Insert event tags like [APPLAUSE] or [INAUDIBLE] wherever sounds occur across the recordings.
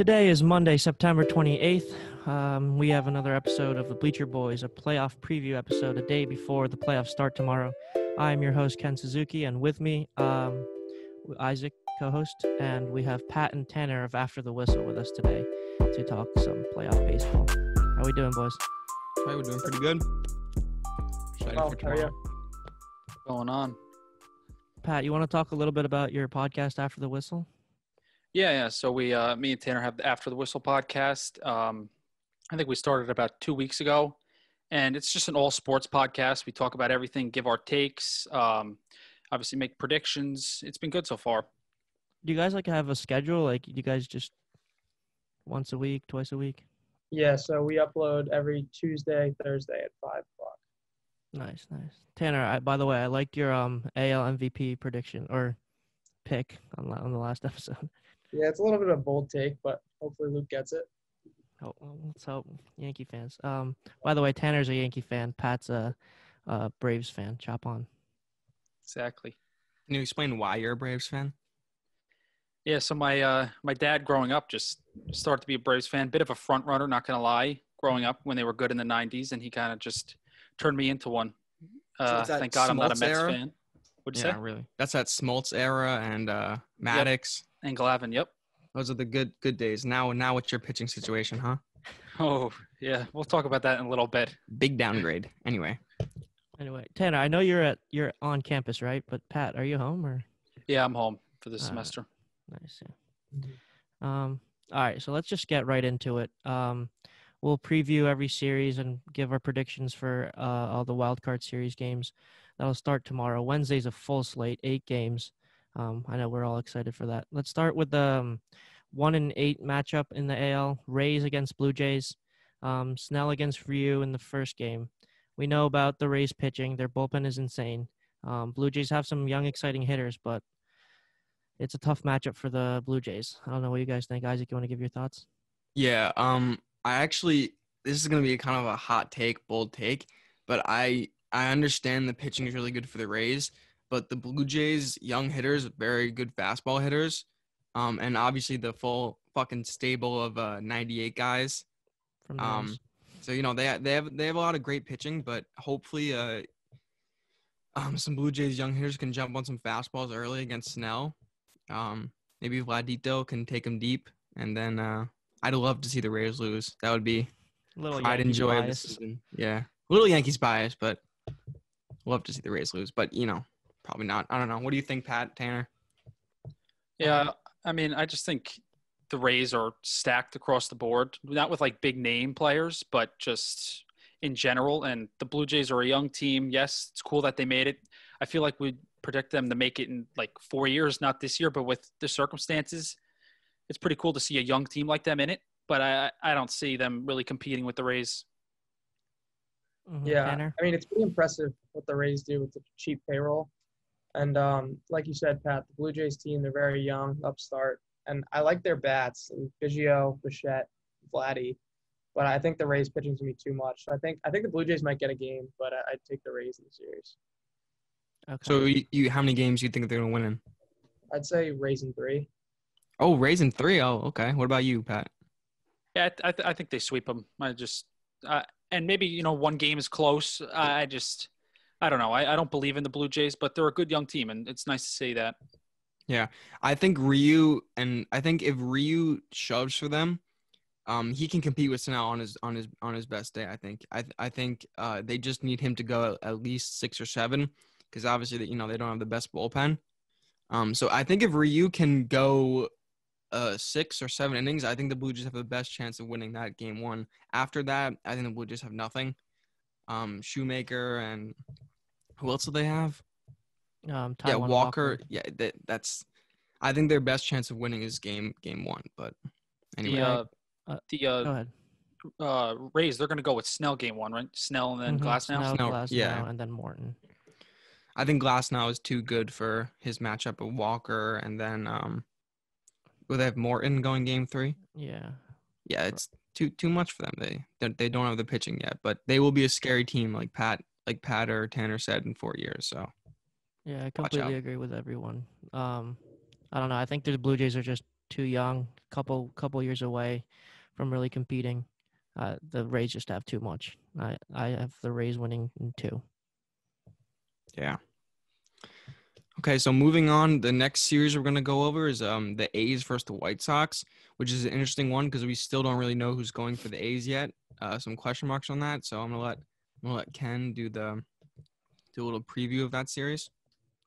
Today is Monday, September 28th. Um, we have another episode of the Bleacher Boys, a playoff preview episode a day before the playoffs start tomorrow. I am your host, Ken Suzuki, and with me, um, Isaac, co host, and we have Pat and Tanner of After the Whistle with us today to talk some playoff baseball. How are we doing, boys? Hey, we're doing pretty good. Excited Oh, for how are you? tomorrow. going on? Pat, you want to talk a little bit about your podcast, After the Whistle? Yeah, yeah. So we, uh, me and Tanner have the After the Whistle podcast. Um, I think we started about two weeks ago, and it's just an all sports podcast. We talk about everything, give our takes, um, obviously make predictions. It's been good so far. Do you guys like have a schedule? Like, you guys just once a week, twice a week? Yeah, so we upload every Tuesday, Thursday at five o'clock. Nice, nice. Tanner, I, by the way, I liked your um AL MVP prediction or pick on, on the last [LAUGHS] episode. Yeah, it's a little bit of a bold take, but hopefully Luke gets it. Oh, well, let's hope Yankee fans. Um, by the way, Tanner's a Yankee fan. Pat's a, a Braves fan. Chop on. Exactly. Can you explain why you're a Braves fan? Yeah. So my uh, my dad, growing up, just started to be a Braves fan. Bit of a front runner, not gonna lie. Growing up when they were good in the '90s, and he kind of just turned me into one. Uh, it's that thank God I'm not a Smoltz Mets era? fan. What'd you yeah, say? really. That's that Smoltz era and uh, Maddux. And Glavine. Yep. Those are the good good days. Now, now what's your pitching situation, huh? Oh yeah, we'll talk about that in a little bit. Big downgrade. Anyway, Anyway, Tanner, I know you're at you're on campus, right? But Pat, are you home or Yeah, I'm home for this Uh, semester. nice? Yeah. Um. All right, so let's just get right into it. Um, we'll preview every series and give our predictions for uh, all the wild card series games. That'll start tomorrow. Wednesday's a full slate, eight games. Um, I know we're all excited for that. Let's start with the um, one and eight matchup in the AL: Rays against Blue Jays. Um, Snell against Ryu in the first game. We know about the Rays pitching; their bullpen is insane. Um, Blue Jays have some young, exciting hitters, but it's a tough matchup for the Blue Jays. I don't know what you guys think. Isaac, you want to give your thoughts? yeah. Um, I actually this is gonna be kind of a hot take, bold take, but I I understand the pitching is really good for the Rays, but the Blue Jays young hitters, very good fastball hitters, um, and obviously the full fucking stable of uh 98 guys. From Um, So you know they they have they have a lot of great pitching, but hopefully, uh, um, some Blue Jays young hitters can jump on some fastballs early against Snell. Um, maybe Vladito can take him deep, and then uh, I'd love to see the Rays lose. That would be a little I'd enjoy bias. this season. Yeah, little Yankees bias, but love to see the Rays lose. But you know, probably not. I don't know. What do you think, Pat Tanner? Yeah, I mean, I just think the Rays are stacked across the board, not with like big name players, but just in general. And the Blue Jays are a young team. Yes, it's cool that they made it. I feel like we predict them to make it in like four years, not this year, but with the circumstances, it's pretty cool to see a young team like them in it. But I, I don't see them really competing with the Rays. Mhm, Yeah, Tanner? I mean it's pretty impressive what the Rays do with the cheap payroll, and um, like you said, Pat, the Blue Jays team they're very young, upstart, and I like their bats, and Biggio, Bichette, Vladdy, but I think the Rays pitching's gonna be too much. I think I think the Blue Jays might get a game, but I, I'd take the Rays in the series. Okay. So you, you how many games do you think they're gonna win in? I'd say Rays in three. Oh, Rays in three. Oh, okay. What about you, Pat? Yeah, I, th- I, th- I think they sweep them. I just, uh, and maybe you know one game is close. I, I just, I don't know. I, I don't believe in the Blue Jays, but they're a good young team, and it's nice to see that. Yeah, I think Ryu and I think if Ryu shoves for them, um, he can compete with Snell on his on his on his best day. I think. I I think uh, they just need him to go at, least six or seven because obviously you know they don't have the best bullpen. Um, so I think if Ryu can go uh six or seven innings, I think the Blue Jays have the best chance of winning that game one. After that, I think the Blue Jays have nothing. Um, Shoemaker and who else do they have? um, yeah, Taijuan Walker. Yeah, that, that's. I think their best chance of winning is game game one. But anyway, The uh, Uh, the Go uh, ahead. uh, Rays, they're going to go with Snell game one, right? Snell and then Mhm, Glass now. Snell, Snell, Glasnow, yeah. and then Morton. I think Glasnow is too good for his matchup with Walker, and then um, will they have Morton going game three? Yeah. Yeah, it's too too much for them. They they, they don't have the pitching yet, but they will be a scary team, like Pat like Pat or Tanner said in four years. So Yeah, I completely agree with everyone. Um, I don't know. I think the Blue Jays are just too young, couple couple years away from really competing. Uh, the Rays just have too much. I I have the Rays winning in two. Yeah. Okay, so moving on, the next series we're gonna go over is um the A's versus the White Sox, which is an interesting one because we still don't really know who's going for the A's yet. Uh, some question marks on that. So I'm gonna let Gonna let Ken do the do a little preview of that series.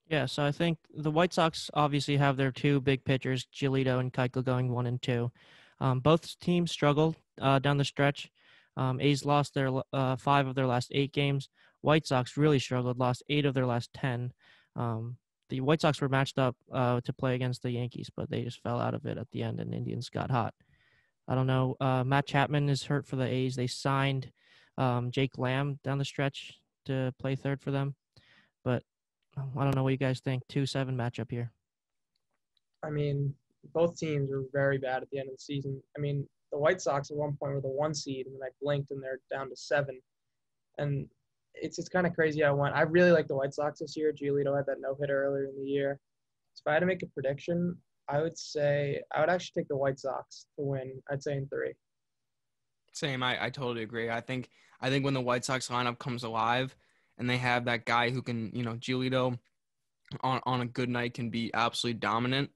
Yeah, so I think the White Sox obviously have their two big pitchers, Giolito and Keuchel, going one and two. Um, both teams struggled uh, down the stretch. Um, A's lost their uh, five of their last eight games. White Sox really struggled, lost eight of their last ten. Um, the White Sox were matched up uh, to play against the Yankees, but they just fell out of it at the end, and Indians got hot. I don't know. Uh, Matt Chapman is hurt for the A's. They signed um, Jake Lamb down the stretch to play third for them, but I don't know what you guys think. Two seven matchup here. I mean, both teams were very bad at the end of the season. I mean, the White Sox at one point were the one seed, and then I blinked and they're down to seven. And it's just kind of crazy how I went. I really like the White Sox this year. Giolito had that no hitter earlier in the year. So if I had to make a prediction, I would say I would actually take the White Sox to win. I'd say in three. Same. I, I totally agree. I think I think when the White Sox lineup comes alive and they have that guy who can, you know, Giolito on, on a good night can be absolutely dominant.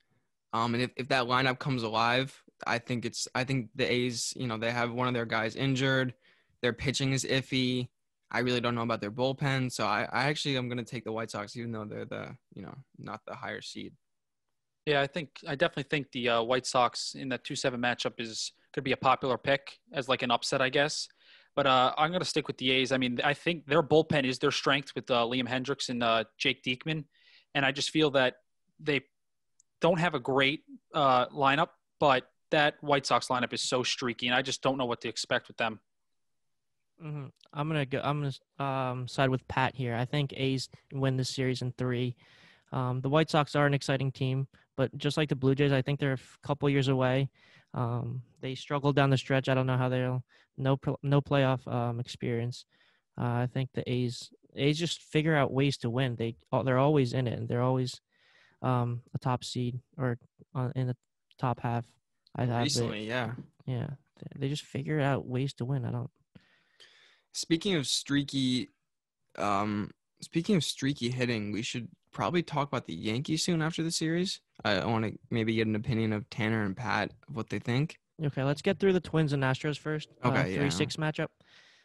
Um, and if, if that lineup comes alive, I think it's I think the A's, you know, they have one of their guys injured. Their pitching is iffy. I really don't know about their bullpen. So I, I actually am gonna take the White Sox, even though they're the, you know, not the higher seed. Yeah, I think I definitely think the uh, White Sox in that two seven matchup is could be a popular pick as like an upset, I guess. But uh, I'm going to stick with the A's. I mean, I think their bullpen is their strength with uh, Liam Hendriks and uh, Jake Diekman, and I just feel that they don't have a great uh, lineup, but that White Sox lineup is so streaky, and I just don't know what to expect with them. Mm-hmm. I'm gonna go. I'm gonna um, side with Pat here. I think A's win this series in three. Um, the White Sox are an exciting team, but just like the Blue Jays, I think they're a couple years away. Um, they struggled down the stretch. I don't know how they'll no no playoff um, experience. Uh, I think the A's A's just figure out ways to win. They they're always in it, and they're always um, a top seed or uh, in the top half. I recently, yeah, yeah. They just figure out ways to win. I don't. Speaking of streaky, um, speaking of streaky hitting, we should probably talk about the Yankees soon after the series. I want to maybe get an opinion of Tanner and Pat of what they think. Okay, let's get through the Twins and Astros first. Uh, okay, uh, three yeah. six matchup.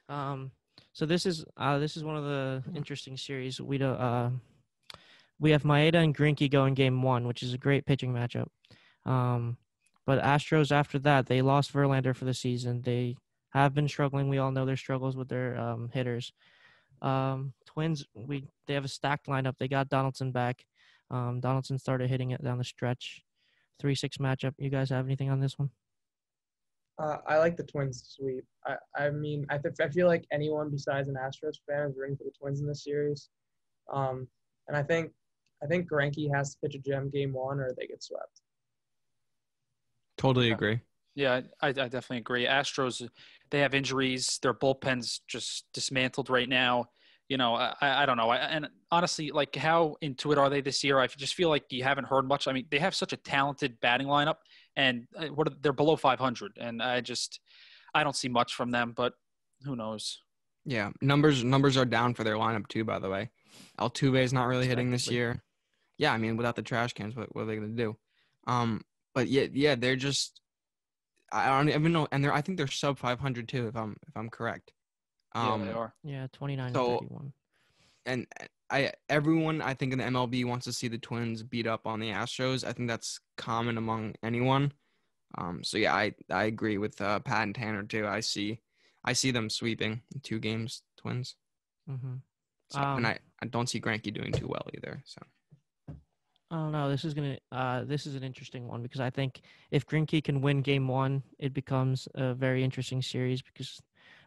Um, so this is uh, this is one of the interesting series. We do, uh, we have Maeda and Greinke going game one, which is a great pitching matchup. Um, but Astros after that, they lost Verlander for the season. They have been struggling. We all know their struggles with their um, hitters. Um, Twins, we they have a stacked lineup. They got Donaldson back. Um, Donaldson started hitting it down the stretch. Three six matchup. You guys have anything on this one? Uh, I like the Twins sweep. I, I mean, I, th- I feel like anyone besides an Astros fan is rooting for the Twins in this series. Um, and I think I think Greinke has to pitch a gem game one or they get swept. Totally agree. Yeah, I, I definitely agree. Astros, they have injuries. Their bullpen's just dismantled right now. You know, I, I don't know. I, and honestly, like how into it are they this year? I just feel like you haven't heard much. I mean, they have such a talented batting lineup, and uh, what are, they're below 500, and I just I don't see much from them. But who knows? Yeah, numbers numbers are down for their lineup too. By the way, Altuve is not really hitting this year. Yeah, I mean, without the trash cans, what, what are they going to do? Um, but yeah, yeah, they're just I don't even know, and they're I think they're sub 500 too, if I'm if I'm correct. Um, yeah, they are. Yeah, 29 so, 31. And I everyone I think in the MLB wants to see the Twins beat up on the Astros. I think that's common among anyone. Um, so yeah, I I agree with uh, Pat and Tanner too. I see I see them sweeping two games, Twins. Mm-hmm. So, um, and I, I don't see Greinke doing too well either. So I don't know. This is gonna. Uh, this is an interesting one because I think if Greinke can win Game One, it becomes a very interesting series because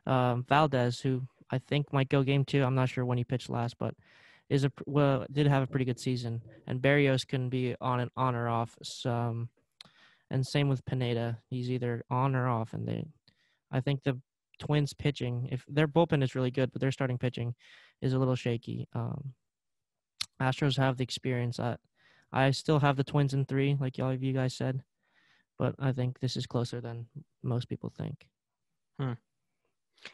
um, Valdez, who I think might go Game Two, I'm not sure when he pitched last, but is a well did have a pretty good season, and Berrios can be on and on or off. So, um, and same with Pineda, he's either on or off, and they, I think the Twins pitching, if their bullpen is really good, but their starting pitching is a little shaky. Um, Astros have the experience. I, I still have the Twins in three, like all of you guys said. but I think this is closer than most people think.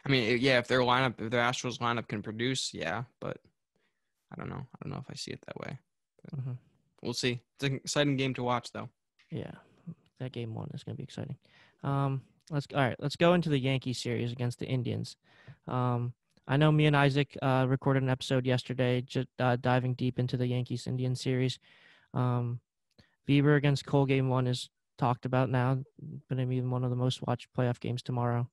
I mean, yeah, if their lineup, if their Astros lineup can produce, yeah, but I don't know. I don't know if I see it that way. hmm We'll see. It's an exciting game to watch, though. Yeah, that game one is going to be exciting. Um, let's all right. Let's go into the Yankee series against the Indians. Um, I know me and Isaac uh, recorded an episode yesterday, just uh, diving deep into the Yankees Indian series. Um, Bieber against Cole game one is talked about now, but I mean one of the most watched playoff games tomorrow.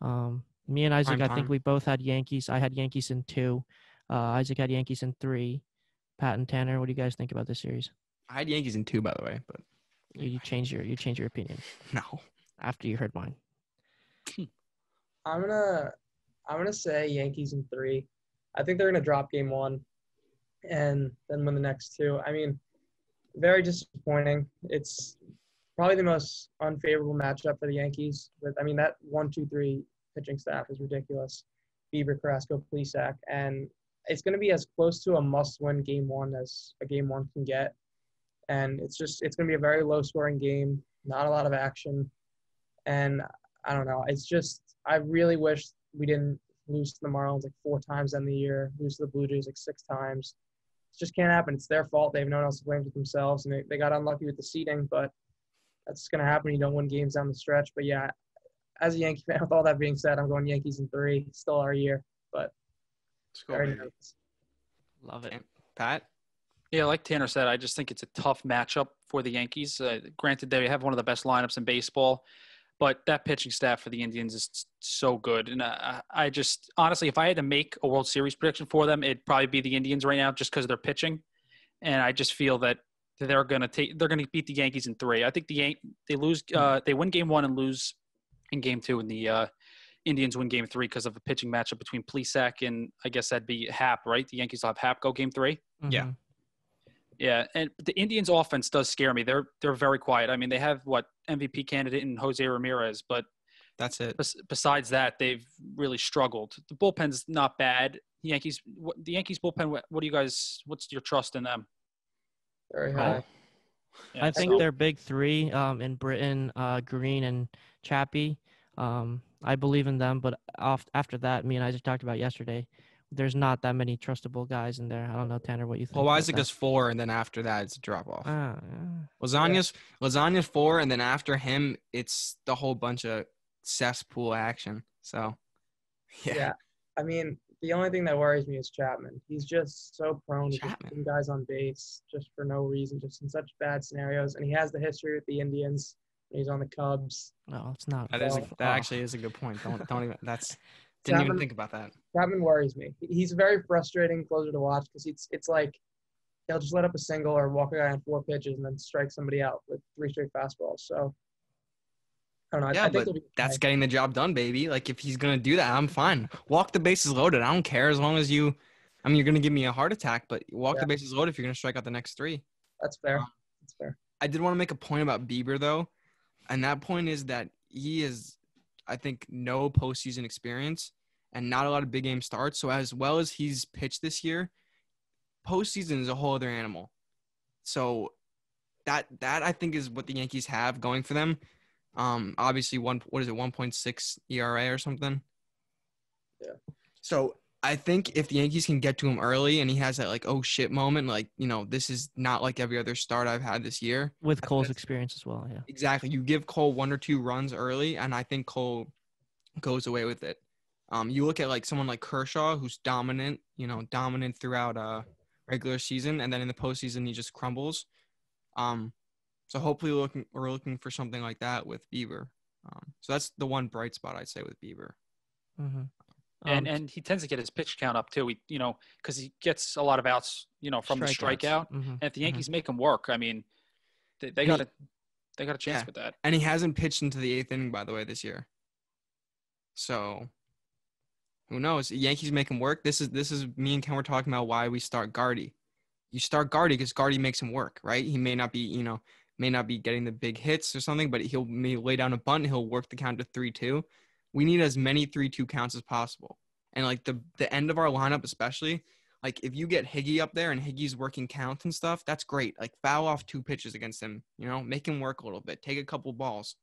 Um, me and Isaac, Prime I think time. we both had Yankees. I had Yankees in two. Uh, Isaac had Yankees in three. Pat and Tanner, what do you guys think about this series? I had Yankees in two, by the way, but You, you change your you change your opinion [LAUGHS] no. after you heard mine. [CLEARS THROAT] I'm gonna I'm gonna say Yankees in three. I think they're gonna drop game one and then win the next two. I mean, very disappointing. It's probably the most unfavorable matchup for the Yankees. With I mean that one, two, three pitching staff is ridiculous. Bieber, Carrasco, Plesac, and it's going to be as close to a must-win game one as a game one can get. And it's just it's going to be a very low-scoring game, not a lot of action, and I don't know. It's just I really wish we didn't lose to the Marlins like four times in the year, lose to the Blue Jays like six times. It just can't happen. It's their fault. They have no one else to blame but themselves, and they, they got unlucky with the seeding. But that's going to happen. You don't win games down the stretch. But yeah, as a Yankee fan, with all that being said, I'm going Yankees in three. Still our year, but Let's go, very baby. nervous. Love it. Pat? Yeah, like Tanner said, I just think it's a tough matchup for the Yankees. Uh, granted, they have one of the best lineups in baseball, but that pitching staff for the Indians is so good. And I, I just honestly, if I had to make a World Series prediction for them, it'd probably be the Indians right now, just because of their pitching. And I just feel that they're gonna take, they're gonna beat the Yankees in three. I think the Yan- they lose, uh, they win game one and lose in game two, and the uh, Indians win game three because of a pitching matchup between Plesac and I guess that'd be Hap, right? The Yankees will have Hap go game three. Yeah. Mhm. Yeah, and the Indians' offense does scare me. They're they're very quiet. I mean, they have what MVP candidate in Jose Ramirez, but That's it. bes- besides that, they've really struggled. The bullpen's not bad. The Yankees, what, the Yankees bullpen. What, what do you guys? What's your trust in them? Very Oh. high. Yeah, I think so- they're big three um, in Britton, uh, Green and Chappie. Um, I believe in them, but off, after that, me and Isaac talked about yesterday. There's not that many trustable guys in there. I don't know, Tanner, what you think. Well, about Isaac that. is four, and then after that, it's a drop off. Ah, yeah. Lasagna's Lasagna's four, and then after him, it's the whole bunch of cesspool action. So, yeah, Yeah. I mean, the only thing that worries me is Chapman. He's just so prone to just putting guys on base just for no reason, just in such bad scenarios. And he has the history with the Indians. When He's on the Cubs. no, it's not. that is a, that oh. actually is a good point. Don't don't even that's [LAUGHS] didn't even think about that. Chapman worries me. He's a very frustrating closer to watch because it's it's like he'll just let up a single or walk a guy on four pitches and then strike somebody out with three straight fastballs. So I don't know. Yeah, I, think but be That's getting the job done, baby. Like if he's gonna do that, I'm fine. Walk the bases loaded. I don't care as long as you. I mean, you're gonna give me a heart attack, but walk Yeah. the bases loaded if you're gonna strike out the next three. that's fair. Um, That's fair. I did want to make a point about Bieber though, and that point is that he is, I think, no postseason experience and not a lot of big game starts. So as well as he's pitched this year, postseason is a whole other animal. So that that I think is what the Yankees have going for them. Um, obviously one what is it, one point six ERA or something. Yeah. So I think if the Yankees can get to him early and he has that like oh shit moment, like you know this is not like every other start I've had this year. With Cole's experience as well, yeah. Exactly. You give Cole one or two runs early, and I think Cole goes away with it. Um, you look at like someone like Kershaw, who's dominant, you know, dominant throughout uh regular season, and then in the postseason he just crumbles. Um, so hopefully we're looking we're looking for something like that with Bieber. Um, so that's the one bright spot I'd say with Bieber. Hmm and and he tends to get his pitch count up too. He, you know, because he gets a lot of outs, you know, from the strikeout. hmm And if the Yankees make him work, I mean, they, they got a they got a chance Yeah. with that. And he hasn't pitched into the eighth inning, by the way, this year. So who knows? Yankees make him work. This is this is me and Ken were talking about why we start Guardy. You start Guardy because Guardy makes him work, right? He may not be, you know, may not be getting the big hits or something, but he'll may lay down a bunt. He'll work the count to three two. We need as many three two counts as possible. And like the the end of our lineup, especially, like if you get Higgy up there and Higgy's working counts and stuff, that's great. Like foul off two pitches against him, you know, make him work a little bit, take a couple balls,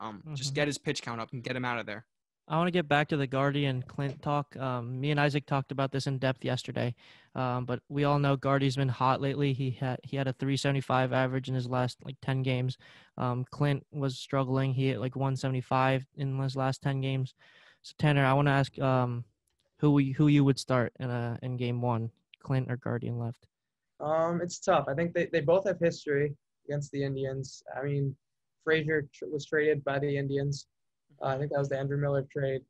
um, just Mhm. get his pitch count up and get him out of there. I want to get back to the Guardian Clint talk. Um, me and Isaac talked about this in depth yesterday, um, but we all know Guardy's been hot lately. He had he had a 375 average in his last like 10 games. Um, Clint was struggling. He hit like 175 in his last 10 games. So Tanner, I want to ask um, who we, who you would start in a in game one, Clint or Guardian left. Um, it's tough. I think they, they both have history against the Indians. I mean, Frazier tr- was traded by the Indians. Uh, I think that was the Andrew Miller trade.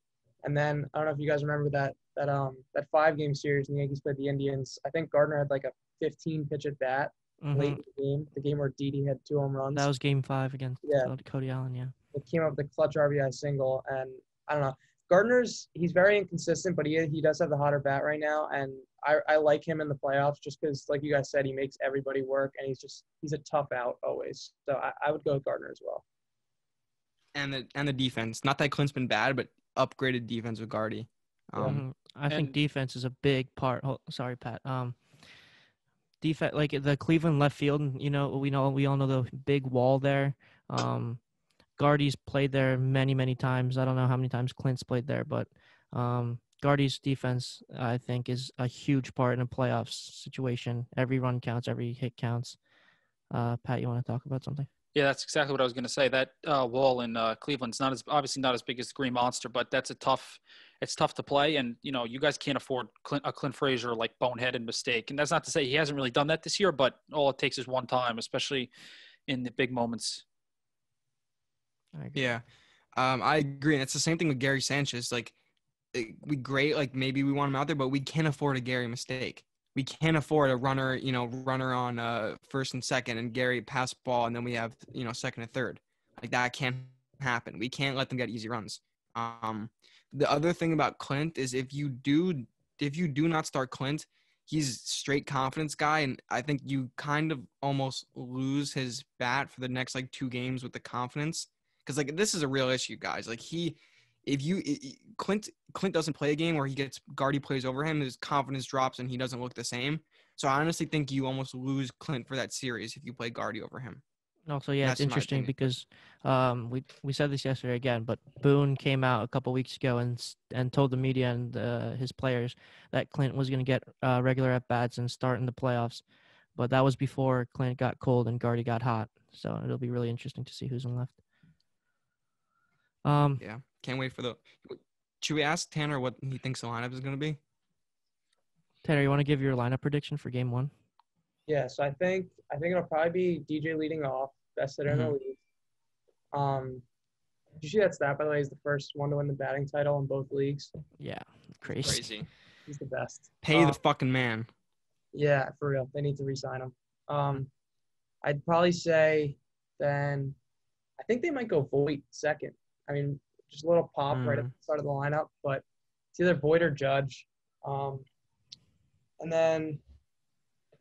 And then I don't know if you guys remember that that um that five game series and the Yankees played the Indians. I think Gardner had like a 15 pitch at bat Mhm. late in the game. The game where Didi had two home runs. That was game five against Yeah. Cody- Cody Allen. Yeah. it came up with a clutch RBI single, and I don't know. Gardner's he's very inconsistent, but he he does have the hotter bat right now, and I, I like him in the playoffs just because, like you guys said, he makes everybody work, and he's just he's a tough out always. So I, I would go with Gardner as well. And the and the defense. Not that Clint's been bad, but upgraded defense with Guardy. Um. I think and- defense is a big part. Oh, sorry, Pat. Um, defense, like the Cleveland left field. You know, we know we all know the big wall there. Um, Guardy's played there many, many times. I don't know how many times Clint's played there, but um, Guardy's defense, I think, is a huge part in a playoffs situation. Every run counts. Every hit counts. Uh, Pat, you want to talk about something? Yeah, that's exactly what I was going to say. That uh, wall in uh, Cleveland's not as obviously not as big as the Green Monster, but that's a tough. It's tough to play, and you know you guys can't afford Clint, a Clint Frazier like boneheaded mistake. And that's not to say he hasn't really done that this year, but all it takes is one time, especially in the big moments. I agree. Yeah, um, I agree. And it's the same thing with Gary Sanchez. Like, it- we great. Like maybe we want him out there, but we can't afford a Gary mistake. We can't afford a runner, you know, runner on uh, first and second, and Gary pass ball, and then we have, you know, second and third. Like that can't happen. We can't let them get easy runs. Um, the other thing about Clint is if you do, if you do not start Clint, he's straight confidence guy, and I think you kind of almost lose his bat for the next like two games with the confidence because like this is a real issue, guys. Like he, if you Clint Clint doesn't play a game where he gets Guardy plays over him, his confidence drops and he doesn't look the same. So I honestly think you almost lose Clint for that series if you play Guardy over him. Also, yeah, That's it's interesting because um, we we said this yesterday again, but Boone came out a couple weeks ago and and told the media and uh, his players that Clint was going to get uh, regular at bats and start in the playoffs. But that was before Clint got cold and Guardy got hot. So it'll be really interesting to see who's in left. Um, Yeah, can't wait for the. Should we ask Tanner what he thinks the lineup is going to be? Tanner, you want to give your lineup prediction for Game One? Yeah, so I think I think it'll probably be DJ leading off, best hitter in the league. Um, did you see that stat by the way? He's the first one to win the batting title in both leagues. Yeah, crazy. Crazy. He's the best. Pay Uh, the fucking man. Yeah, for real. They need to re-sign him. Um, I'd probably say then I think they might go Voit second. I mean, just a little pop right at Mm. the start of the lineup, but it's either Voit or Judge. Um, and then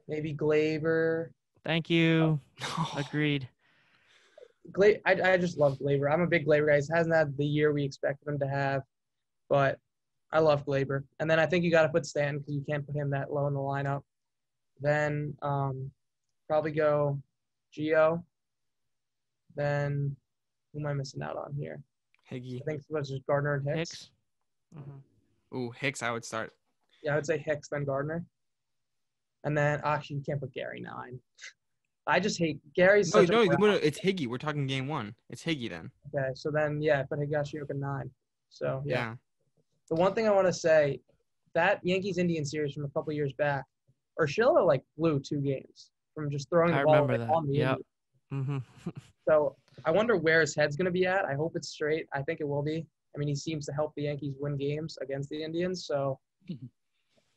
maybe Gleyber. Thank you. [LAUGHS] Agreed. Gla- I, I just love Gleyber. I'm a big Gleyber guy. He hasn't had the year we expected him to have, but I love Gleyber. And then I think you got to put Stanton because you can't put him that low in the lineup. Then um, probably go Geo. Then who am I missing out on here? Higgy. I think it was just Gardner and Hicks. Hicks. Mhm. Ooh, Hicks. I would start. Yeah, I would say Hicks then Gardner. And then actually you can't put Gary nine. I just hate Gary's No, no, a no, no, it's Higgy. We're talking game one. It's Higgy then. okay. So then yeah, put Higashioka nine. So yeah. Yeah. The one thing I want to say, that Yankees Indian series from a couple years back, Urshela like blew two games from just throwing the I ball remember right that. on the Yep. Indians. Hmm So I wonder where his head's going to be at. I hope it's straight. I think it will be. I mean, he seems to help the Yankees win games against the Indians. So [LAUGHS]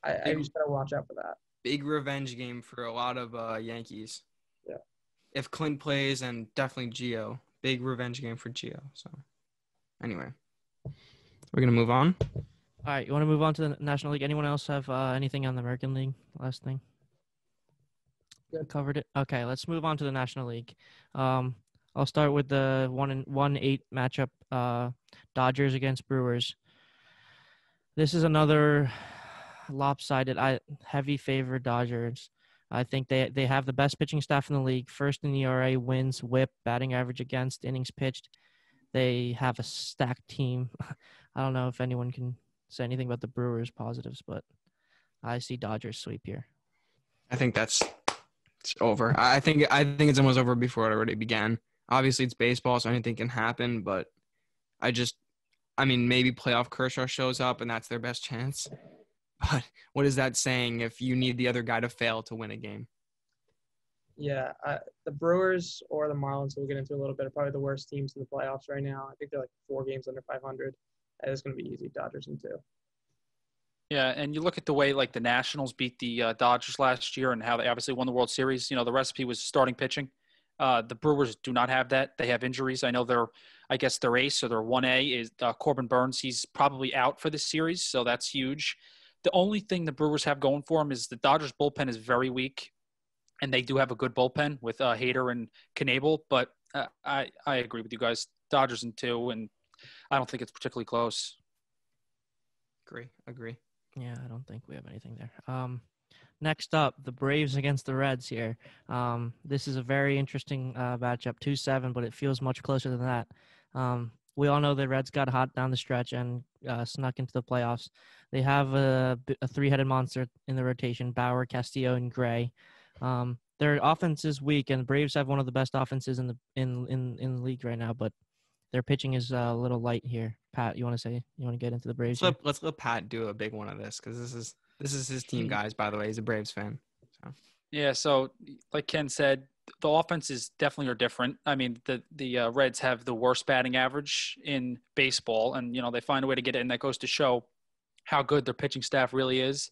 I, I just got to watch out for that. Big revenge game for a lot of uh, Yankees. Yeah. If Clint plays, and definitely Geo. Big revenge game for Geo. So, anyway, we're gonna move on. All right, you want to move on to the National League? Anyone else have uh, anything on the American League? Last thing. Covered it. Okay, let's move on to the National League. Um, I'll start with the one and one eight matchup. Uh, Dodgers against Brewers. This is another lopsided. I heavy favor Dodgers. I think they they have the best pitching staff in the league. First in ERA, wins, WHIP, batting average against, innings pitched. They have a stacked team. [LAUGHS] I don't know if anyone can say anything about the Brewers positives, but I see Dodgers sweep here. I think that's it's over. I think I think it's almost over before it already began. Obviously, it's baseball, so anything can happen. But I just, I mean, maybe playoff Kershaw shows up and that's their best chance. [LAUGHS] But what is that saying if you need the other guy to fail to win a game? Yeah, uh, the Brewers or the Marlins, we'll get into a little bit, are probably the worst teams in the playoffs right now. I think they're like four games under 500. It's going to be easy. Dodgers in two. Yeah, and you look at the way like the Nationals beat the uh, Dodgers last year and how they obviously won the World Series. You know, the recipe was starting pitching. Uh, the Brewers do not have that. They have injuries. I know their, I guess their ace or their one A is uh, Corbin Burnes. He's probably out for this series, so that's huge. The only thing the Brewers have going for them is the Dodgers bullpen is very weak, and they do have a good bullpen with uh, Hader and Knebel. But uh, I I agree with you guys. Dodgers in two, and I don't think it's particularly close. Agree. Agree. Yeah, I don't think we have anything there. Um, next up, the Braves against the Reds here. Um, this is a very interesting uh, matchup, two seven, but it feels much closer than that. Um, we all know the Reds got hot down the stretch and uh, snuck into the playoffs. They have a, a three-headed monster in the rotation: Bauer, Castillo, and Gray. Um, their offense is weak, and the Braves have one of the best offenses in the in in in the league right now. But their pitching is uh, a little light here. Pat, you want to say you want to get into the Braves? Let's let, let's let Pat do a big one of this because this is this is his team, guys. By the way, he's a Braves fan. So. Yeah. So, like Ken said, the offenses definitely are different. I mean, the the uh, Reds have the worst batting average in baseball, and you know they find a way to get it, and that goes to show how good their pitching staff really is.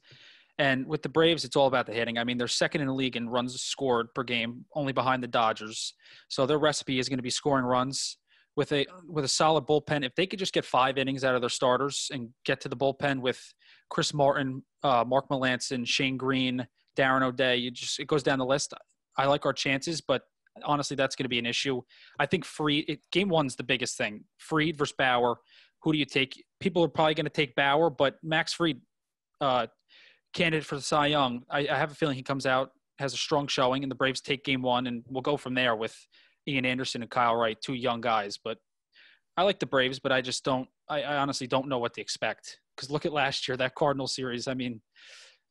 And with the Braves, it's all about the hitting. I mean, they're second in the league in runs scored per game, only behind the Dodgers. So their recipe is going to be scoring runs with a with a solid bullpen. If they could just get five innings out of their starters and get to the bullpen with Chris Martin, uh, Mark Melancon, Shane Greene, Darren O'Day, you just it goes down the list. I like our chances, but honestly, that's going to be an issue. I think Fried it, game one's the biggest thing. Fried versus Bauer. Who do you take? People are probably going to take Bauer, but Max Fried, uh, candidate for the Cy Young. I, I have a feeling he comes out has a strong showing, and the Braves take game one, and we'll go from there with Ian Anderson and Kyle Wright, two young guys. But I like the Braves, but I just don't. I, I honestly don't know what to expect. Because look at last year, that Cardinal series. I mean,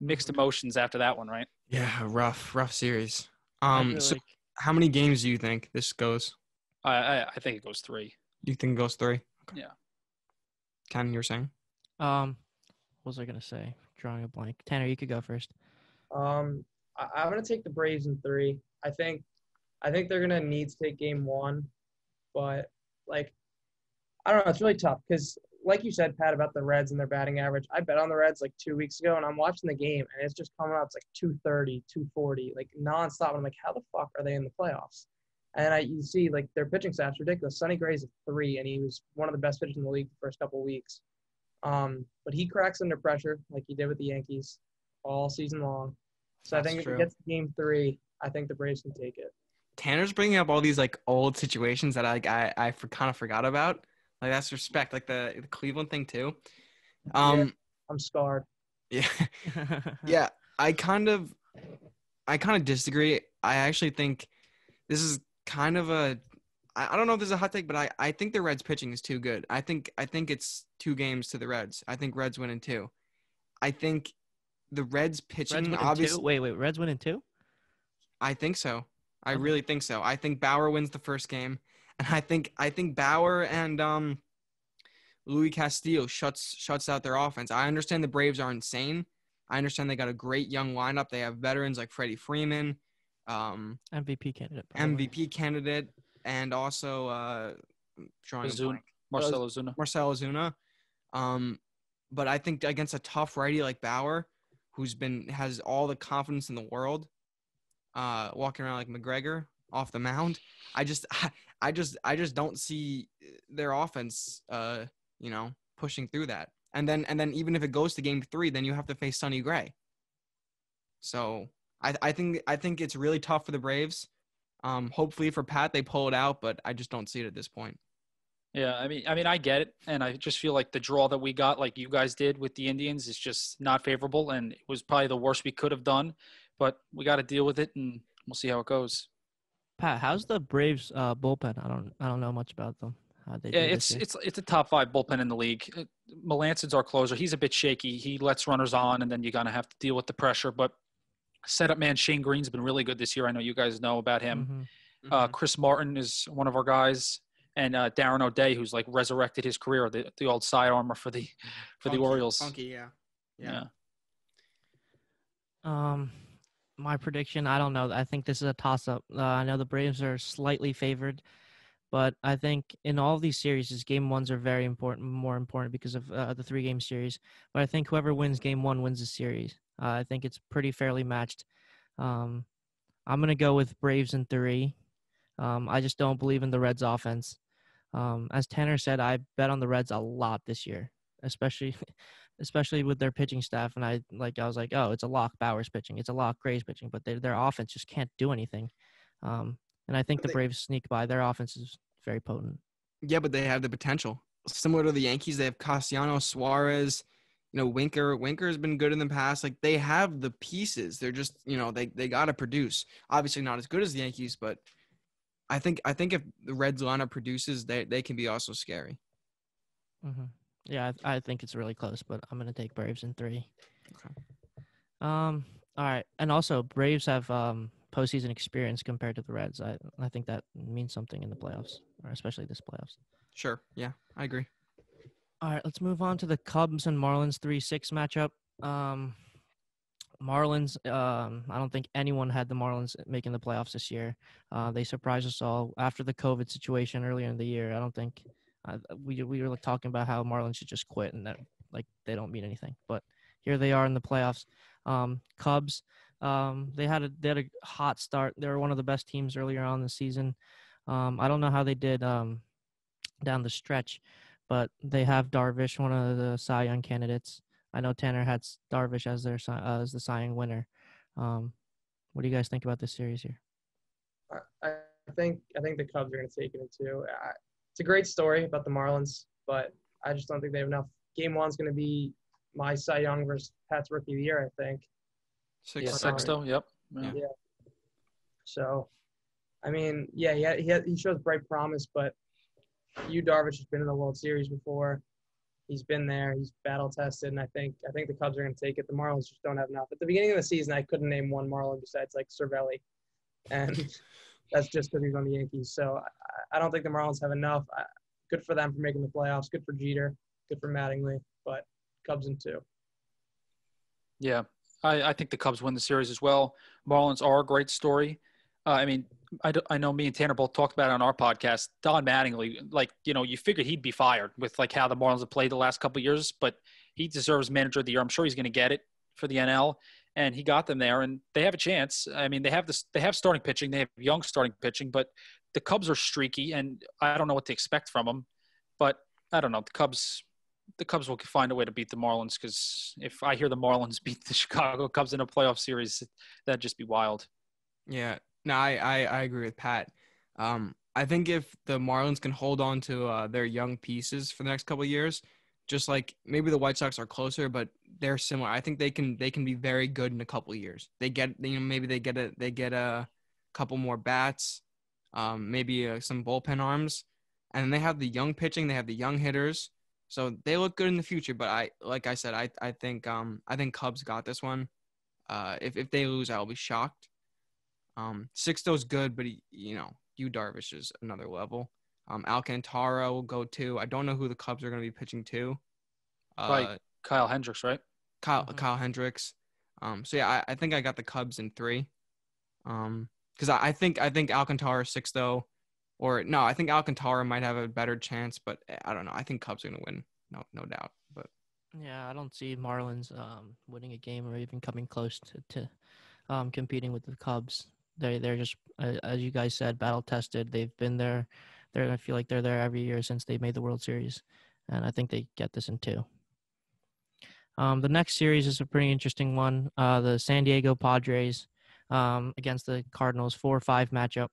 mixed Mm-hmm. emotions after that one, right? Yeah, rough, rough series. Um, feel so like- how many games do you think this goes? I I, I think it goes three. You think it goes three? Yeah. Ken, you're saying? Um, what was I gonna say? Drawing a blank. Tanner, you could go first. Um, I, I'm gonna take the Braves in three. I think, I think they're gonna need to take game one, but like, I don't know. It's really tough because, like you said, Pat, about the Reds and their batting average. I bet on the Reds like two weeks ago, and I'm watching the game, and it's just coming up. It's like 230, 240, like nonstop. And I'm like, how the fuck are they in the playoffs? And I, you see, like their pitching staff's ridiculous. Sonny Gray's a three, and he was one of the best pitchers in the league the first couple of weeks. Um, but he cracks under pressure, like he did with the Yankees all season long. So That's I think if true. it gets to game three, I think the Braves can take it. Tanner's bringing up all these like old situations that I like I I for, kind of forgot about. Like that's respect, like the, the Cleveland thing too. Um, I'm scarred. yeah. [LAUGHS] yeah i kind of i kind of disagree i actually think this is kind of a i I don't know if this is a hot take but i i think the reds pitching is too good i think i think it's two games to the reds i think reds win in two i think the reds Reds pitching win obviously two. Wait, wait. Reds win in two. i think so i Okay. really think so i think bauer wins the first game [LAUGHS] and i think i think bauer and um luis castillo shuts shuts out their offense i understand the braves are insane I understand they got a great young lineup. They have veterans like Freddie Freeman, um, MVP candidate. by. MVP candidate, and also uh, drawing a Ozuna. blank. Marcell Ozuna. Marcell Ozuna. Um, but I think against a tough righty like Bauer, who's been has all the confidence in the world, uh, walking around like McGregor off the mound, I just [LAUGHS] I just I just don't see their offense, uh, you know, pushing through that. And then and then even if it goes to game three, then you have to face Sonny Gray. So I I think I think it's really tough for the Braves. Um, hopefully for Pat they pull it out, but I just don't see it at this point. Yeah, I mean, I mean, I get it, and I just feel like the draw that we got, like you guys did with the Indians, is just not favorable, and it was probably the worst we could have done. But we got to deal with it, and we'll see how it goes. Pat, how's the Braves uh, bullpen? I don't I don't know much about them. How they Yeah, it's it's it's a top five bullpen in the league. Uh, Melancon's our closer. He's a bit shaky. He lets runners on, and then you're gonna have to deal with the pressure. But setup man Shane Greene's been really good this year. I know you guys know about him. Mhm. Uh, Mhm. Chris Martin is one of our guys, and uh, Darren O'Day, who's like resurrected his career, the, the old side armor for the for the Orioles. Funky, yeah. Yeah. Um, my prediction, I don't know. I think this is a toss up. Uh, I know the Braves are slightly favored, but I think in all these series, game ones are very important, more important because of uh, the three game series. But I think whoever wins game one wins the series. Uh, I think it's pretty fairly matched. Um, I'm gonna go with Braves in three. Um, I just don't believe in the Reds offense. Um, as Tanner said, I bet on the Reds a lot this year, especially [LAUGHS] especially with their pitching staff. And I like I was like, oh, it's a lock Bauer's pitching, it's a lock Grays pitching, but they, their offense just can't do anything. Um, and I think But the they- Braves sneak by. Their offense is very potent. Yeah, but they have the potential. Similar to the Yankees, they have Castellanos, Suarez, you know, Winker. Winker has been good in the past. Like they have the pieces. They're just, you know, they they got to produce. Obviously not as good as the Yankees, but I think I think if the Reds lineup produces, they they can be also scary. hmm Yeah, I, I think it's really close, but I'm gonna take Braves in three. Okay. Um. All right, and also Braves have um postseason experience compared to the Reds. I I think that means something in the playoffs, or especially this playoffs. Sure. Yeah, I agree. All right, let's move on to the Cubs and Marlins three six matchup. Um, Marlins. Um, I don't think anyone had the Marlins making the playoffs this year. Uh, they surprised us all after the COVID situation earlier in the year. I don't think we we were like, talking about how Marlins should just quit and that like they don't mean anything. But here they are in the playoffs. Um, Cubs. Um, they had a they had a hot start. They were one of the best teams earlier on the season. Um, I don't know how they did um, down the stretch, but they have Darvish, one of the Cy Young candidates. I know Tanner had Darvish as their uh, as the Cy Young winner. Um, what do you guys think about this series here? I think I think the Cubs are going to take it in two. It's a great story about the Marlins, but I just don't think they have enough. Game one's going to be my Cy Young versus Pat's Rookie of the Year, I think. Six. Yeah. Sixto. Yep. Yeah. Yeah. So, I mean, yeah, he, he, he shows bright promise, but you Darvish has been in the World Series before. He's been there. He's battle tested, and I think I think the Cubs are going to take it. The Marlins just don't have enough. At the beginning of the season, I couldn't name one Marlin besides like Cervelli, and that's just because he's on the Yankees. So I, I don't think the Marlins have enough. I, good for them for making the playoffs. Good for Jeter. Good for Mattingly. But Cubs in two. Yeah, I, I think the Cubs win the series as well. Marlins are a great story. Uh, I mean, I I know me and Tanner both talked about it on our podcast. Don Mattingly, like you know, you figured he'd be fired with like how the Marlins have played the last couple years, but he deserves Manager of the Year. I'm sure he's going to get it for the NL, and he got them there, and they have a chance. I mean, they have this, they have starting pitching, they have young starting pitching, but the Cubs are streaky, and I don't know what to expect from them. But I don't know. The Cubs, the Cubs will find a way to beat the Marlins because if I hear the Marlins [LAUGHS] beat the Chicago Cubs in a playoff series, that'd just be wild. Yeah. No, I, I, I agree with Pat. Um, I think if the Marlins can hold on to uh, their young pieces for the next couple years, just like maybe the White Sox are closer, but they're similar. I think they can they can be very good in a couple years. They get you know maybe they get a they get a couple more bats, um, maybe uh, some bullpen arms, and they have the young pitching. They have the young hitters, so they look good in the future. But I like I said, I I think um I think Cubs got this one. Uh, if if they lose, I'll be shocked. Um, Sixto's good, but he, you know, you Darvish is another level. Um, Alcantara will go too. I don't know who the Cubs are going to be pitching to. Uh, Right. Kyle Hendricks, right? Kyle Mhm. Kyle Hendricks. Um, so yeah, I, I think I got the Cubs in three. Um, because I, I think I think Alcantara six though, or no, I think Alcantara might have a better chance, but eh, I don't know. I think Cubs are going to win, no no doubt. But Yeah, I don't see Marlins um, winning a game or even coming close to, to um, competing with the Cubs. They they're just uh, as you guys said, battle tested. They've been there. They're I feel like they're there every year since they made the World Series, and I think they get this in two. Um, the next series is a pretty interesting one. Uh, the San Diego Padres um, against the Cardinals, four-five matchup.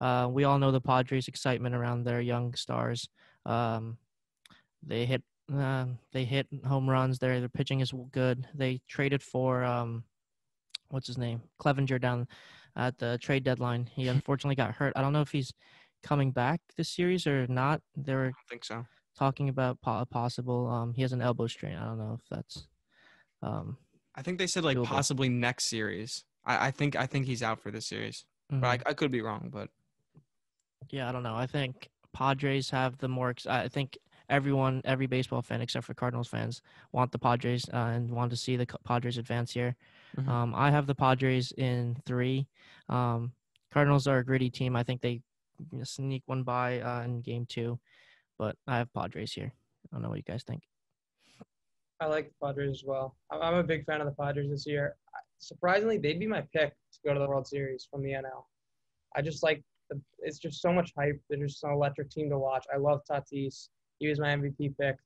Uh, we all know the Padres' excitement around their young stars. Um, they hit uh, they hit home runs. Their their pitching is good. They traded for um, what's his name, Clevinger down at the trade deadline. He [LAUGHS] unfortunately got hurt. I don't know if he's coming back this series or not. They were I think so. talking about po- possible. Um, he has an elbow strain. I don't know if that's. Um, I think they said like Doable. possibly next series. I, I think I think he's out for this series, mhm. but I, I could be wrong. But Yeah, I don't know. I think Padres have the more. Ex- I think everyone, every baseball fan except for Cardinals fans, want the Padres uh, and want to see the Padres advance here. Mhm. Um, I have the Padres in three. Um, Cardinals are a gritty team. I think they sneak one by uh, in game two, but I have Padres here. I don't know what you guys think. I like the Padres as well. I'm a big fan of the Padres this year. Surprisingly, they'd be my pick to go to the World Series from the NL. I just like the, it's just so much hype. They're just an electric team to watch. I love Tatis. He was my MVP pick.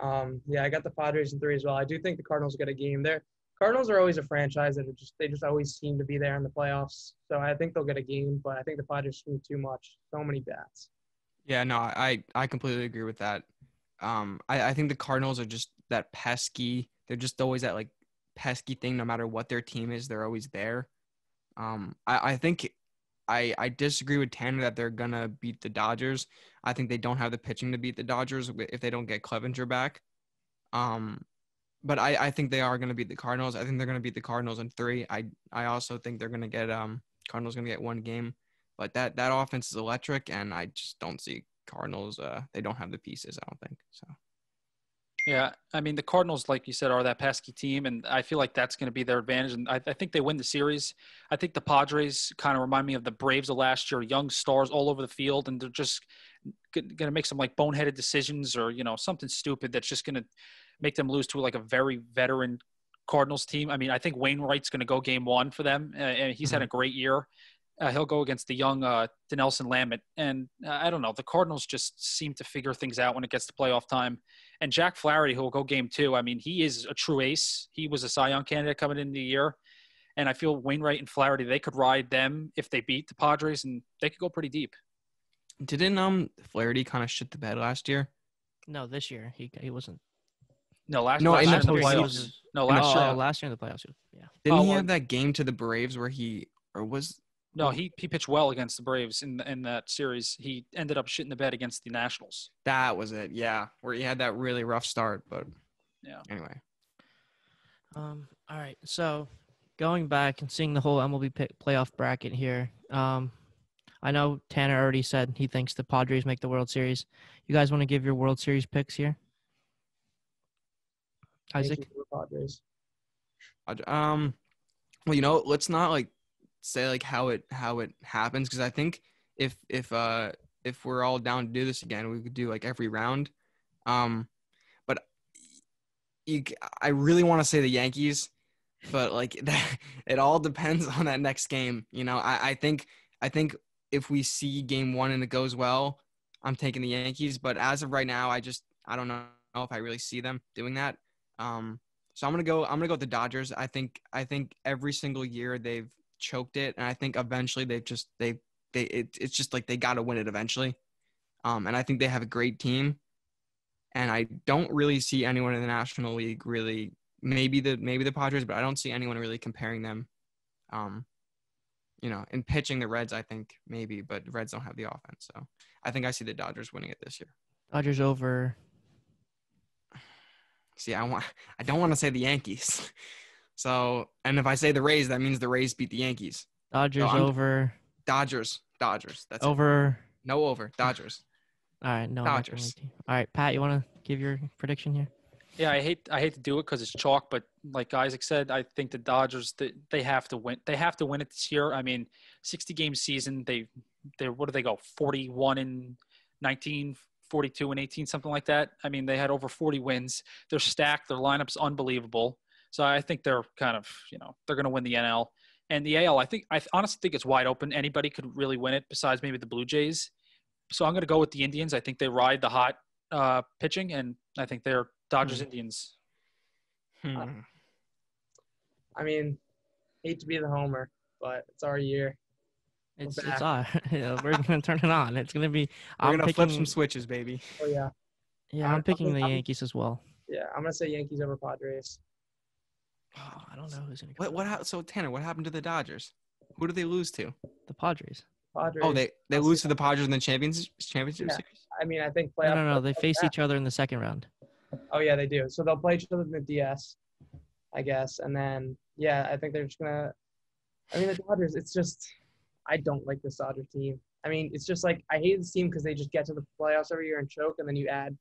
Um, yeah, I got the Padres in three as well. I do think the Cardinals get a game there. Cardinals are always a franchise that just they just always seem to be there in the playoffs. So I think they'll get a game, but I think the Padres swing too much. So many bats. yeah, no, I I completely agree with that. Um, I I think the Cardinals are just that pesky. They're just always that like pesky thing. No matter what their team is, they're always there. Um, I I think. I, I disagree with Tanner that they're gonna beat the Dodgers. I think they don't have the pitching to beat the Dodgers if they don't get Clevinger back. Um, but I, I think they are going to beat the Cardinals. I think they're going to beat the Cardinals in three. I I also think they're going to get um Cardinals going to get one game, but that that offense is electric, and I just don't see Cardinals. Uh, they don't have the pieces. I don't think so. Yeah, I mean the Cardinals, like you said, are that pesky team, and I feel like that's going to be their advantage. And I, I think they win the series. I think the Padres kind of remind me of the Braves of last year, young stars all over the field, and they're just going to make some like boneheaded decisions or you know something stupid that's just going to make them lose to like a very veteran Cardinals team. I mean, I think Wainwright's going to go game one for them, uh, and he's had a great year. Uh, he'll go against the young uh, Dinelson Lamet, and uh, I don't know. The Cardinals just seem to figure things out when it gets to playoff time. And Jack Flaherty, who will go game two, I mean, he is a true ace. He was a Cy Young candidate coming into the year. And I feel Wainwright and Flaherty, they could ride them if they beat the Padres, and they could go pretty deep. Didn't um Flaherty kind of shit the bed last year? No, this year he he wasn't. No, last, No, last in year the in the postseason. playoffs. No, last oh, year. oh, last year in the playoffs. Yeah. Didn't Oh, he well- have that game to the Braves where he or was No, he, he pitched well against the Braves in in that series. He ended up shitting the bed against the Nationals. that was it? Yeah, where he had that really rough start, but Yeah. Anyway, Um. All right. So, going back and seeing the whole MLB pick, playoff bracket here. Um, I know Tanner already said he thinks the Padres make the World Series. You guys want to give your World Series picks here? Isaac. you for the Padres. I- um, well, you know, let's not like say like how it how it happens because I think if if uh if we're all down to do this again, we could do like every round. Um, but you, c- I really want to say the Yankees, but like [LAUGHS] that, it all depends on that next game. You know, I I think I think if we see game one and it goes well, I'm taking the Yankees. But as of right now, I just I don't know if I really see them doing that. Um, so I'm gonna go. I'm gonna go with the Dodgers. I think. I think every single year they've choked it, and I think eventually they've just they they it, it's just like they got to win it eventually. Um, and I think they have a great team, and I don't really see anyone in the National League really. Maybe the maybe the Padres, but I don't see anyone really comparing them. Um, you know, in pitching the Reds, I think maybe, but the Reds don't have the offense, so I think I see the Dodgers winning it this year. Dodgers over. See, I want I don't want to say the Yankees. [LAUGHS] So, and if I say the Rays, that means the Rays beat the Yankees. Dodgers over. Dodgers, Dodgers. That's it. over. No over. Dodgers. All right. No. I'm not gonna Dodgers. All right, Pat. You want to give your prediction here? Yeah, I hate I hate to do it because it's chalk, but like Isaac said, I think the Dodgers they, they have to win. They have to win it this year. I mean, sixty game season. They they what do they go? Forty one and 19, 42 and eighteen, something like that. I mean, they had over forty wins. They're stacked. Their lineup's unbelievable. So I think they're kind of you know they're going to win the NL and the AL. I think I honestly think it's wide open. Anybody could really win it besides maybe the Blue Jays. So I'm going to go with the Indians. I think they ride the hot uh, pitching, and I think they're Dodgers Indians. Hmm. I mean, hate to be the homer, but it's our year. It's back. it's [LAUGHS] on. Yeah, we're gonna turn it on. It's gonna be. We're I'm gonna picking, flip some switches, baby. Oh yeah, Yeah, I'm- I'm picking I'm- the I'm- Yankees as well. yeah. I'm gonna say Yankees over Padres. Oh, I don't know who's gonna. Go What what hap- so Tanner, what happened to the Dodgers? Who did they lose to? The Padres. Padres. Oh, they they I'll lose see to the Padres in the Champions Championship Yeah. Series. I mean, I think No, playoff. no, no. They face yeah. each other in the second round. Oh yeah, they do. So they'll play each other in the DS, I guess, and then yeah, I think they're just gonna. I mean, the Dodgers. It's just, I don't like this Dodger team. I mean, it's just like I hate this team because they just get to the playoffs every year and choke, and then you add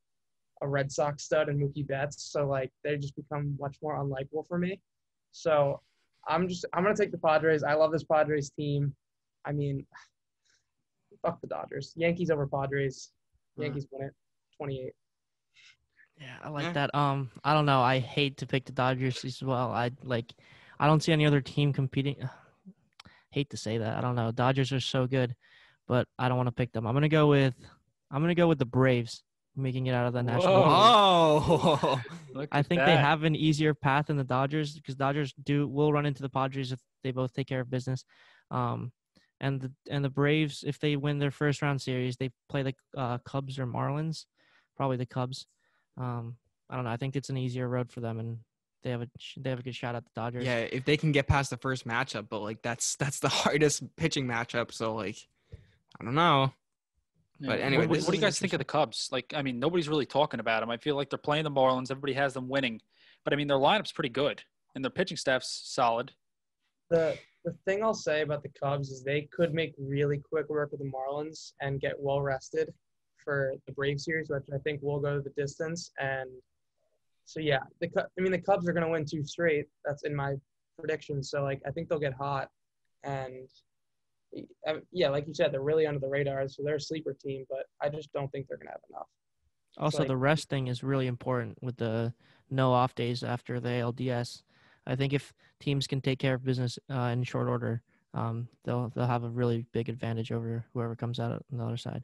a Red Sox stud and Mookie Betts, so like they just become much more unlikable for me. So I'm just I'm gonna take the Padres. I love this Padres team. I mean, [SIGHS] fuck the Dodgers. Yankees over Padres. Hmm. Yankees win it, 28. Yeah, I like Yeah. that. Um, I don't know. I hate to pick the Dodgers as well. I like. I don't see any other team competing. Hate to say that. I don't know. Dodgers are so good, but I don't want to pick them. I'm gonna go with. I'm gonna go with the Braves making it out of the National. League. Oh, [LAUGHS] Look [LAUGHS] I at think they have an easier path than the Dodgers because Dodgers do will run into the Padres if they both take care of business. Um, and the and the Braves if they win their first round series, they play the uh, Cubs or Marlins, probably the Cubs. Um, I don't know. I think it's an easier road for them, and they have a they have a good shot at the Dodgers. yeah. If they can get past the first matchup, but like that's that's the [LAUGHS] hardest pitching matchup. So like, I don't know. Yeah. But anyway, what, what do you guys think of the Cubs? Like, I mean, nobody's really talking about them. I feel like they're playing the Marlins. Everybody has them winning, but I mean, their lineup's pretty good and their pitching staff's solid. the the thing I'll say about the Cubs is they could make really quick work with the Marlins and get well rested for the Brave series, which I think will go the distance. And so yeah, the Cu- I mean the Cubs are going to win two straight. That's in my prediction. So like I think they'll get hot, and yeah, like you said, they're really under the radar, so they're a sleeper team. But I just don't think they're going to have enough. Also, like- the thing is really important with the no off days after the ALDS. I think if teams can take care of business uh, in short order, um, they'll they'll have a really big advantage over whoever comes out on the other side.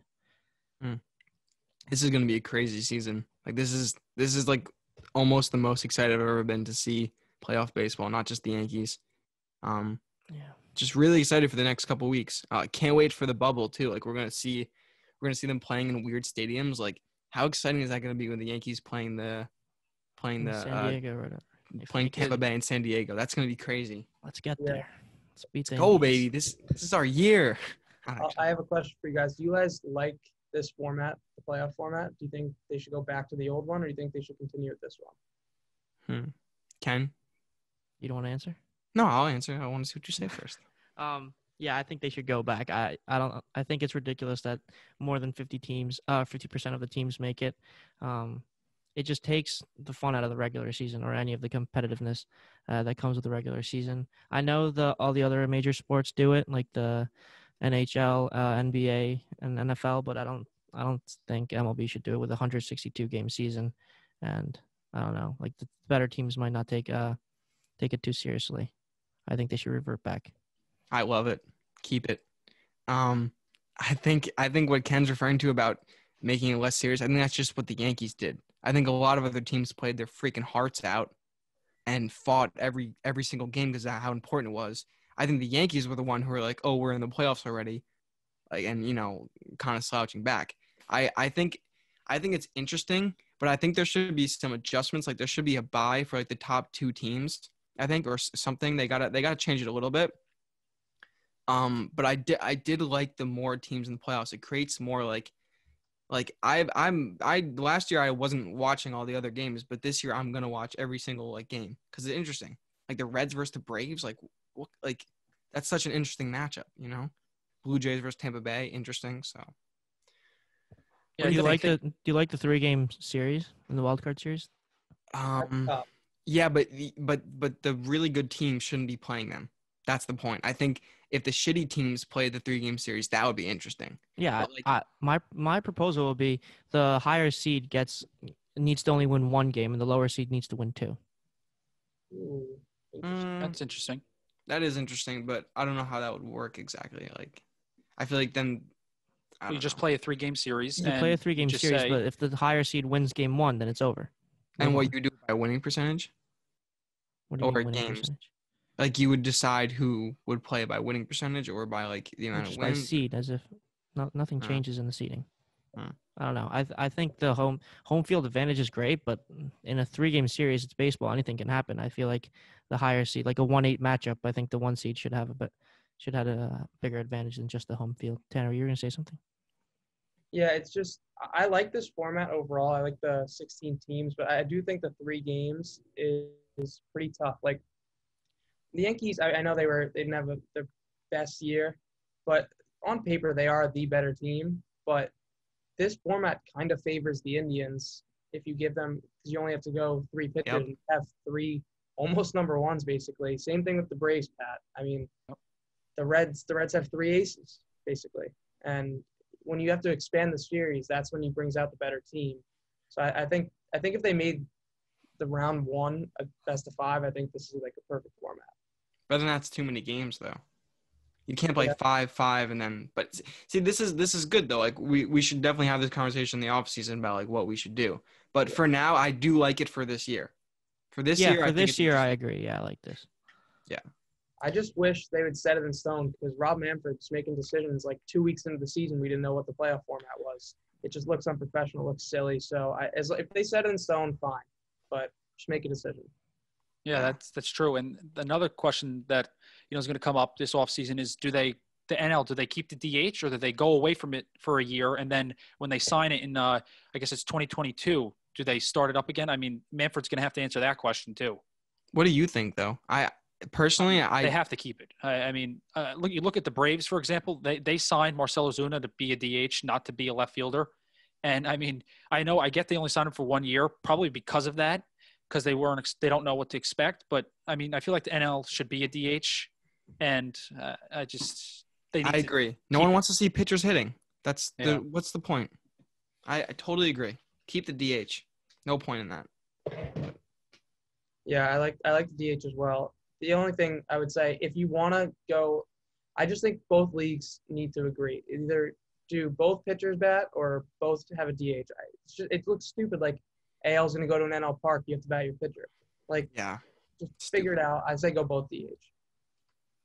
This is gonna be a crazy season. Like this is this is like almost the most excited I've ever been to see playoff baseball, not just the Yankees. Um, Yeah. just really excited for the next couple weeks. Uh, can't wait for the bubble too. Like we're gonna see, we're gonna see them playing in weird stadiums. Like how exciting is that gonna be when the Yankees playing the, playing In the, San uh, Diego, or whatever. If playing we Tampa Bay and San Diego? That's gonna be crazy. Let's get Yeah. there. Let's beat the Go baby, this this is our year. [LAUGHS] Not Uh. I have a question for you guys. Do you guys like this format, the playoff format? Do you think they should go back to the old one, or do you think they should continue with this one? Ken? You don't want to answer? No, I'll answer. I want to see what you say first. [LAUGHS] Um, yeah, I think they should go back. I, I don't. I think it's ridiculous that more than fifty teams, uh, fifty percent of the teams make it. Um, it just takes the fun out of the regular season or any of the competitiveness uh, that comes with the regular season. I know the all the other major sports do it, like the NHL, uh, NBA, and NFL, but I don't. I don't think MLB should do it with a 162 game season, and I don't know. Like the better teams might not take uh take it too seriously. I think they should revert back. I love it. Keep it. Um, I think I think what Ken's referring to about making it less serious. I think that's just what the Yankees did. I think a lot of other teams played their freaking hearts out and fought every every single game because of how important it was. I think the Yankees were the one who were like, "Oh, we're in the playoffs already," like, and you know, kind of slouching back. I I think I think it's interesting, but I think there should be some adjustments. Like there should be a buy for like the top two teams. I think or something. They gotta they gotta change it a little bit. Um, but I did I did like the more teams in the playoffs. It creates more like like I I'm I last year I wasn't watching all the other games, but this year I'm gonna watch every single like game because it's interesting. Like the Reds versus the Braves, like what like that's such an interesting matchup, you know. Blue Jays versus Tampa Bay, interesting. So Yeah, do I you think- like the Do you like the three game series in the wild card series? um Uh, yeah, but the, but but the really good teams shouldn't be playing them. That's the point. I think if the shitty teams play the three game series, that would be interesting. Yeah, like- I, my my proposal will be the higher seed gets needs to only win one game, and the lower seed needs to win two. Interesting. Mm, That's interesting. That is interesting, but I don't know how that would work exactly. Like, I feel like then I You don't just know. play a three game series. You play a three game series, say- but if the higher seed wins game one, then it's over. No and more. what you do by winning percentage. What do you or mean winning games. percentage? like you would decide who would play by winning percentage or by like the amount just of by wins. seed, as if no, nothing Huh. changes in the seeding. Huh. I don't know. I th- I think the home home field advantage is great, but in a three game series, it's baseball. Anything can happen. I feel like the higher seed, like a one eight matchup, I think the one seed should have a but should have a bigger advantage than just the home field. Tanner, you were gonna say something? Yeah, it's just I I like this format overall. I like the 16 teams, but I do think the three games is, is pretty tough. Like the Yankees, I, I know they were they didn't have a, their best year, but on paper they are the better team. But this format kind of favors the Indians if you give them because you only have to go three pitchers. Yep. You have three almost number ones basically. Same thing with the Braves, Pat. I mean, the Reds the Reds have three aces basically, and when you have to expand the series, that's when he brings out the better team. So I, I think I think if they made the round one a best of five, I think this is like a perfect format. But then that's too many games though. You can't play Yeah. five, five, and then. But see, this is this is good though. Like we we should definitely have this conversation in the off season about like what we should do. But for now, I do like it for this year. For this yeah, year, I for think this it's year, I agree. Yeah, I like this. Yeah. I just wish they would set it in stone because Rob Manfred's making decisions like two weeks into the season. We didn't know what the playoff format was. It just looks unprofessional, looks silly. So I, as if they set it in stone, fine, but just make a decision. Yeah, that's that's true. And another question that you know is going to come up this offseason is do they the NL do they keep the DH or do they go away from it for a year and then when they sign it in uh I guess it's 2022 do they start it up again? I mean, Manfred's going to have to answer that question too. What do you think though? I personally, I they have to keep it. I, I mean, uh, look you look at the Braves for example. They they signed Marcell Ozuna to be a DH, not to be a left fielder. And I mean, I know I get they only signed him for one year, probably because of that, because they weren't they don't know what to expect. But I mean, I feel like the NL should be a DH, and uh, I just they need I agree. No one it. wants to see pitchers hitting. That's the Yeah. what's the point? I, I totally agree. Keep the DH. No point in that. Yeah, I like I like the DH as well. The only thing I would say, if you want to go, I just think both leagues need to agree. Either do both pitchers bat or both have a DH. It's just, it looks stupid. Like AL's going to go to an NL park, you have to bat your pitcher. Like Yeah. just figure it out. I say go both DH.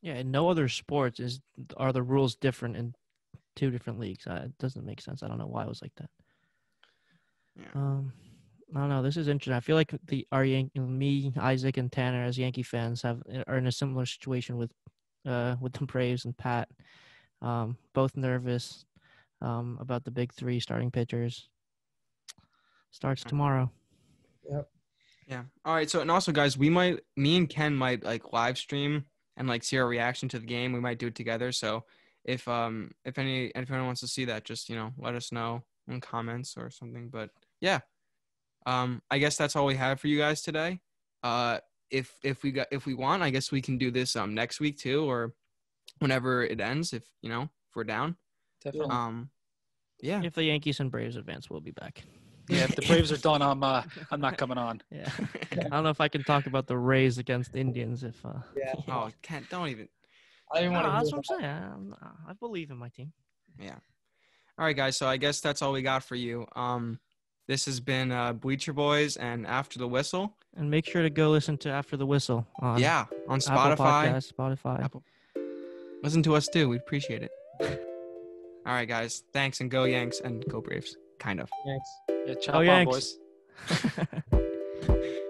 Yeah, in no other sports is are the rules different in two different leagues. Uh, it doesn't make sense. I don't know why it was like that. Yeah. Um, I don't know. This is interesting. I feel like the our Yan- me, Isaac, and Tanner as Yankee fans have are in a similar situation with uh with the Braves and Pat. Um, both nervous um about the big three starting pitchers. Starts tomorrow. Yeah. All right. So and also, guys, we might, me and Ken might like live stream and like see our reaction to the game. We might do it together. So if um if any if anyone wants to see that, just you know let us know in comments or something. But yeah, um I guess that's all we have for you guys today. Uh, if if we got if we want, I guess we can do this um next week too, or whenever it ends. If you know if we're down. Definitely. Um, yeah. If the Yankees and Braves advance, we'll be back. Yeah, if the Braves are done, I'm uh, I'm not coming on. [LAUGHS] Yeah. I don't know if I can talk about the Rays against the Indians if uh Yeah. [LAUGHS] oh, Ken, don't even. I didn't No, want to. that's what I'm saying. I'm- I believe in my team. Yeah. All right, guys. So I guess that's all we got for you. Um, this has been uh, Bleacher Boys and After the Whistle. And make sure to go listen to After the Whistle on yeah, on Apple Spotify. Spotify. Apple. Listen to us too. We'd appreciate it. All right, guys. Thanks and go Yanks and go Braves. Kind of. Thanks. Yeah, ciao, Oh, bye, Yanks. boys. [LAUGHS]